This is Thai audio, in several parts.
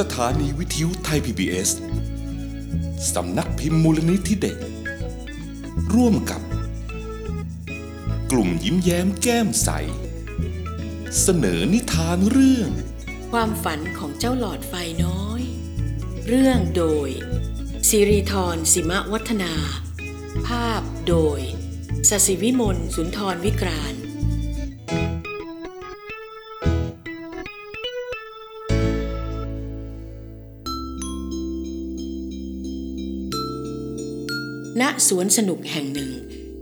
สถานีวิทยุไทย PBS สำนักพิมพ์มูลนิธิเด็ก ร่วมกับ กลุ่มยิ้มแย้มแก้มใส เสนอนิทานเรื่อง ความฝันของเจ้าหลอดไฟน้อย เรื่องโดยสิริธรสิมะวัฒนา ภาพโดยสศิวิมลสุนทรวิกราน ณสวนสนุกแห่งหนึ่ง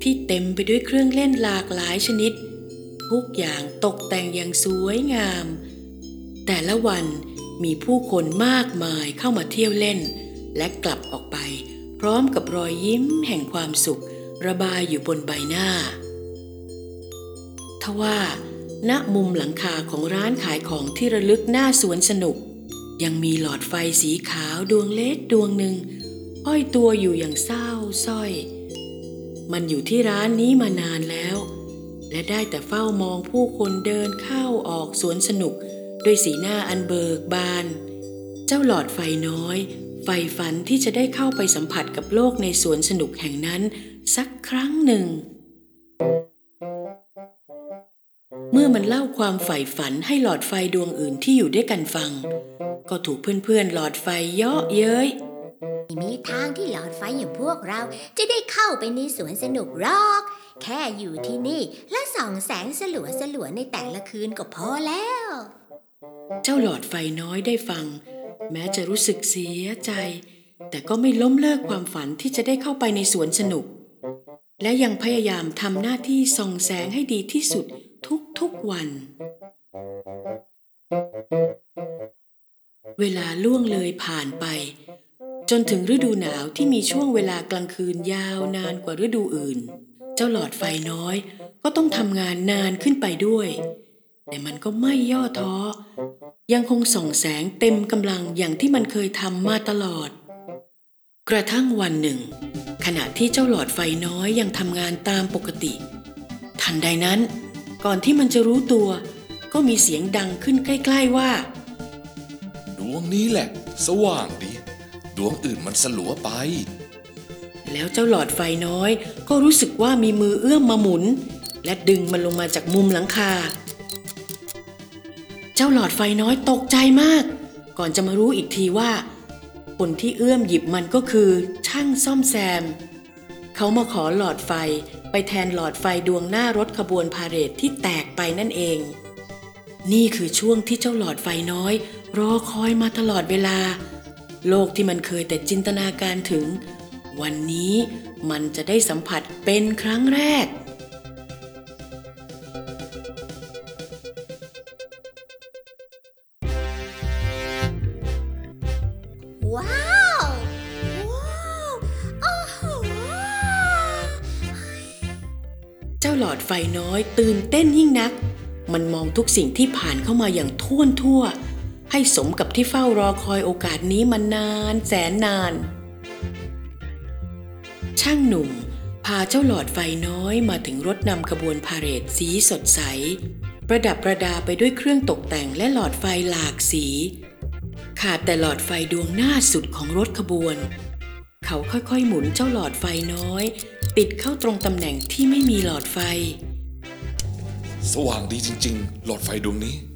ที่เต็มไปด้วยเครื่องเล่นหลากหลายชนิด ทุกอย่างตกแต่งอย่างสวยงาม แต่ละวันมีผู้คนมากมายเข้ามาเที่ยวเล่น และกลับออกไป พร้อมกับรอยยิ้มแห่งความสุข ระบายอยู่บนใบหน้าทว่าณมุมหลังคาของร้านขายของที่ระลึกหน้าสวนสนุก ยังมีหลอดไฟสีขาวดวงเล็กดวงหนึ่ง ห้อยตัวอยู่อย่างเศร้าสร้อย มันอยู่ที่ร้านนี้มานานแล้ว และได้แต่เฝ้ามองผู้คนเดินเข้าออกสวนสนุก ด้วยสีหน้าอันเบิกบาน เจ้าหลอดไฟน้อยไฟฝันที่จะได้เข้าไปสัมผัสกับโลกในสวนสนุกแห่งนั้น สักครั้งหนึ่ง เมื่อมันเล่าความใฝ่ฝันให้หลอดไฟดวงอื่นที่อยู่ด้วยกันฟัง ก็ถูกเพื่อนๆหลอดไฟเยาะเย้ย ม่มีทางที่หลอดไฟอย่างพวกเราจะได้เข้าไปในสวนสนุกรอก แค่อยู่ที่นี่และส่องแสงสลัวสลัวๆในแต่ละคืนก็พอแล้ว เจ้าหลอดไฟน้อยได้ฟัง แม้จะรู้สึกเสียใจ แต่ก็ไม่ล้มเลิกความฝันที่จะได้เข้าไปในสวนสนุก และยังพยายามทำหน้าที่ส่องแสงให้ดีที่สุดทุกๆวัน เวลาล่วงเลยผ่านไป จนถึงฤดูหนาวที่มีช่วงเวลากลางคืนยาวนานกว่าฤดูอื่น เจ้าหลอดไฟน้อยก็ต้องทำงานนานขึ้นไปด้วย แต่มันก็ไม่ย่อท้อ ยังคงส่องแสงเต็มกำลังอย่างที่มันเคยทำมาตลอด กระทั่งวันหนึ่ง ขณะที่เจ้าหลอดไฟน้อยยังทำงานตามปกติ ทันใดนั้น ก่อนที่มันจะรู้ตัว ก็มีเสียงดังขึ้นใกล้ ๆว่า ดวงนี้แหละ สว่างดี ดวงอื่นมันสลัวไป แล้วเจ้าหลอดไฟน้อย ก็รู้สึกว่ามีมือเอื้อมมาหมุน และดึงมันลงมาจากมุมหลังคา เจ้าหลอดไฟน้อยตกใจมาก ก่อนจะมารู้อีกทีว่า คนที่เอื้อมหยิบมันก็คือ ช่างซ่อมแซม เขามาขอหลอดไฟไปแทนหลอดไฟดวงหน้ารถขบวนพาเหรดที่แตกไปนั่นเอง นี่คือช่วงที่เจ้าหลอดไฟน้อย รอคอยมาตลอดเวลา โลกที่มันเคยแต่จินตนาการถึง วันนี้มันจะได้สัมผัสเป็นครั้งแรก ว้าว ว้าวโอ้โหเจ้าหลอดไฟน้อยตื่นเต้นยิ่งนัก มันมองทุกสิ่งที่ผ่านเข้ามาอย่างท่วนทั่ว ให้สมกับที่เฝ้ารอคอยโอกาสนี้มานานแสนนาน ช่างหนุ่ม พาเจ้าหลอดไฟน้อยมาถึงรถนำขบวนพาเหรดสีสดใส ประดับประดาไปด้วยเครื่องตกแต่งและหลอดไฟหลากสี ขาดแต่หลอดไฟดวงหน้าสุดของรถขบวน เขาค่อยๆหมุนเจ้าหลอดไฟน้อย ติดเข้าตรงตำแหน่งที่ไม่มีหลอดไฟ สว่างดีจริง ๆ หลอดไฟดวงนี้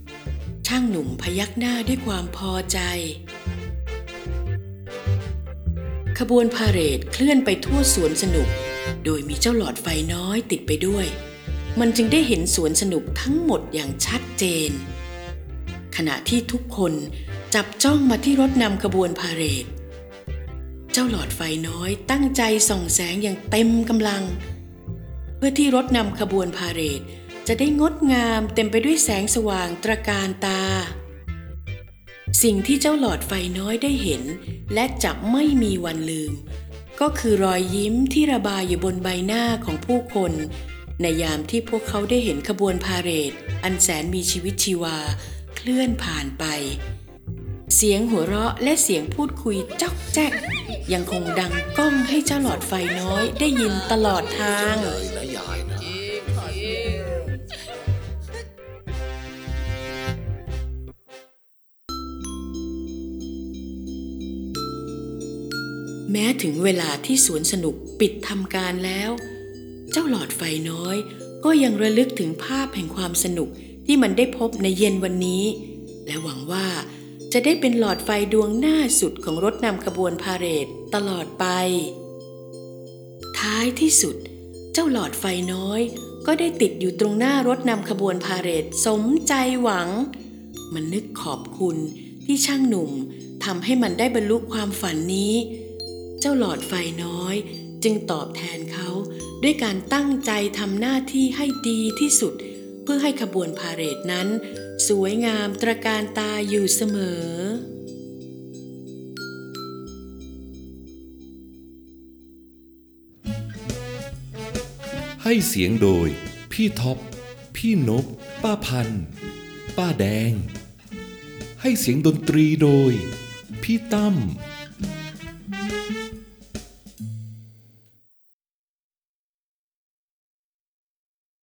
ช่างหนุ่มพยักหน้าด้วยความพอใจ ขบวนพาเหรดเคลื่อนไปทั่วสวนสนุก โดยมีเจ้าหลอดไฟน้อยติดไปด้วย มันจึงได้เห็นสวนสนุกทั้งหมดอย่างชัดเจน ขณะที่ทุกคนจับจ้องมาที่รถนำขบวนพาเหรด เจ้าหลอดไฟน้อยตั้งใจส่องแสงอย่างเต็มกำลัง เพื่อที่รถนำขบวนพาเหรด จะได้งดงามเต็มไปด้วยแสงสว่างตระการตา สิ่งที่เจ้าหลอดไฟน้อยได้เห็น และจะไม่มีวันลืม ก็คือรอยยิ้มที่ระบายอยู่บนใบหน้าของผู้คน ในยามที่พวกเขาได้เห็นขบวนพาเหรด อันแสนมีชีวิตชีวา เคลื่อนผ่านไป เสียงหัวเราะและเสียงพูดคุยจ๊อกแจ๊กยังคงดังก้องให้เจ้าหลอดไฟน้อยได้ยินตลอดทาง แม้ถึงเวลาที่สวนสนุกปิดทำการแล้ว เจ้าหลอดไฟน้อย ก็ยังระลึกถึงภาพแห่งความสนุกที่มันได้พบในเย็นวันนี้ และหวังว่าจะได้เป็นหลอดไฟดวงหน้าสุดของรถนำขบวนพาเหรดตลอดไป ท้ายที่สุด เจ้าหลอดไฟน้อย ก็ได้ติดอยู่ตรงหน้ารถนำขบวนพาเหรดสมใจหวัง มันนึกขอบคุณที่ช่างหนุ่มทำให้มันได้บรรลุความฝันนี้ เจ้าหลอดไฟน้อยจึงตอบแทนเขาด้วยการตั้งใจทำหน้าที่ให้ดีที่สุด เพื่อให้ขบวนพาเหรดนั้น สวยงามตระการตาอยู่เสมอให้เสียงโดย พี่ท็อป พี่นบ ป้าพัน ป้าแดง ให้เสียงดนตรีโดย พี่ตั้ม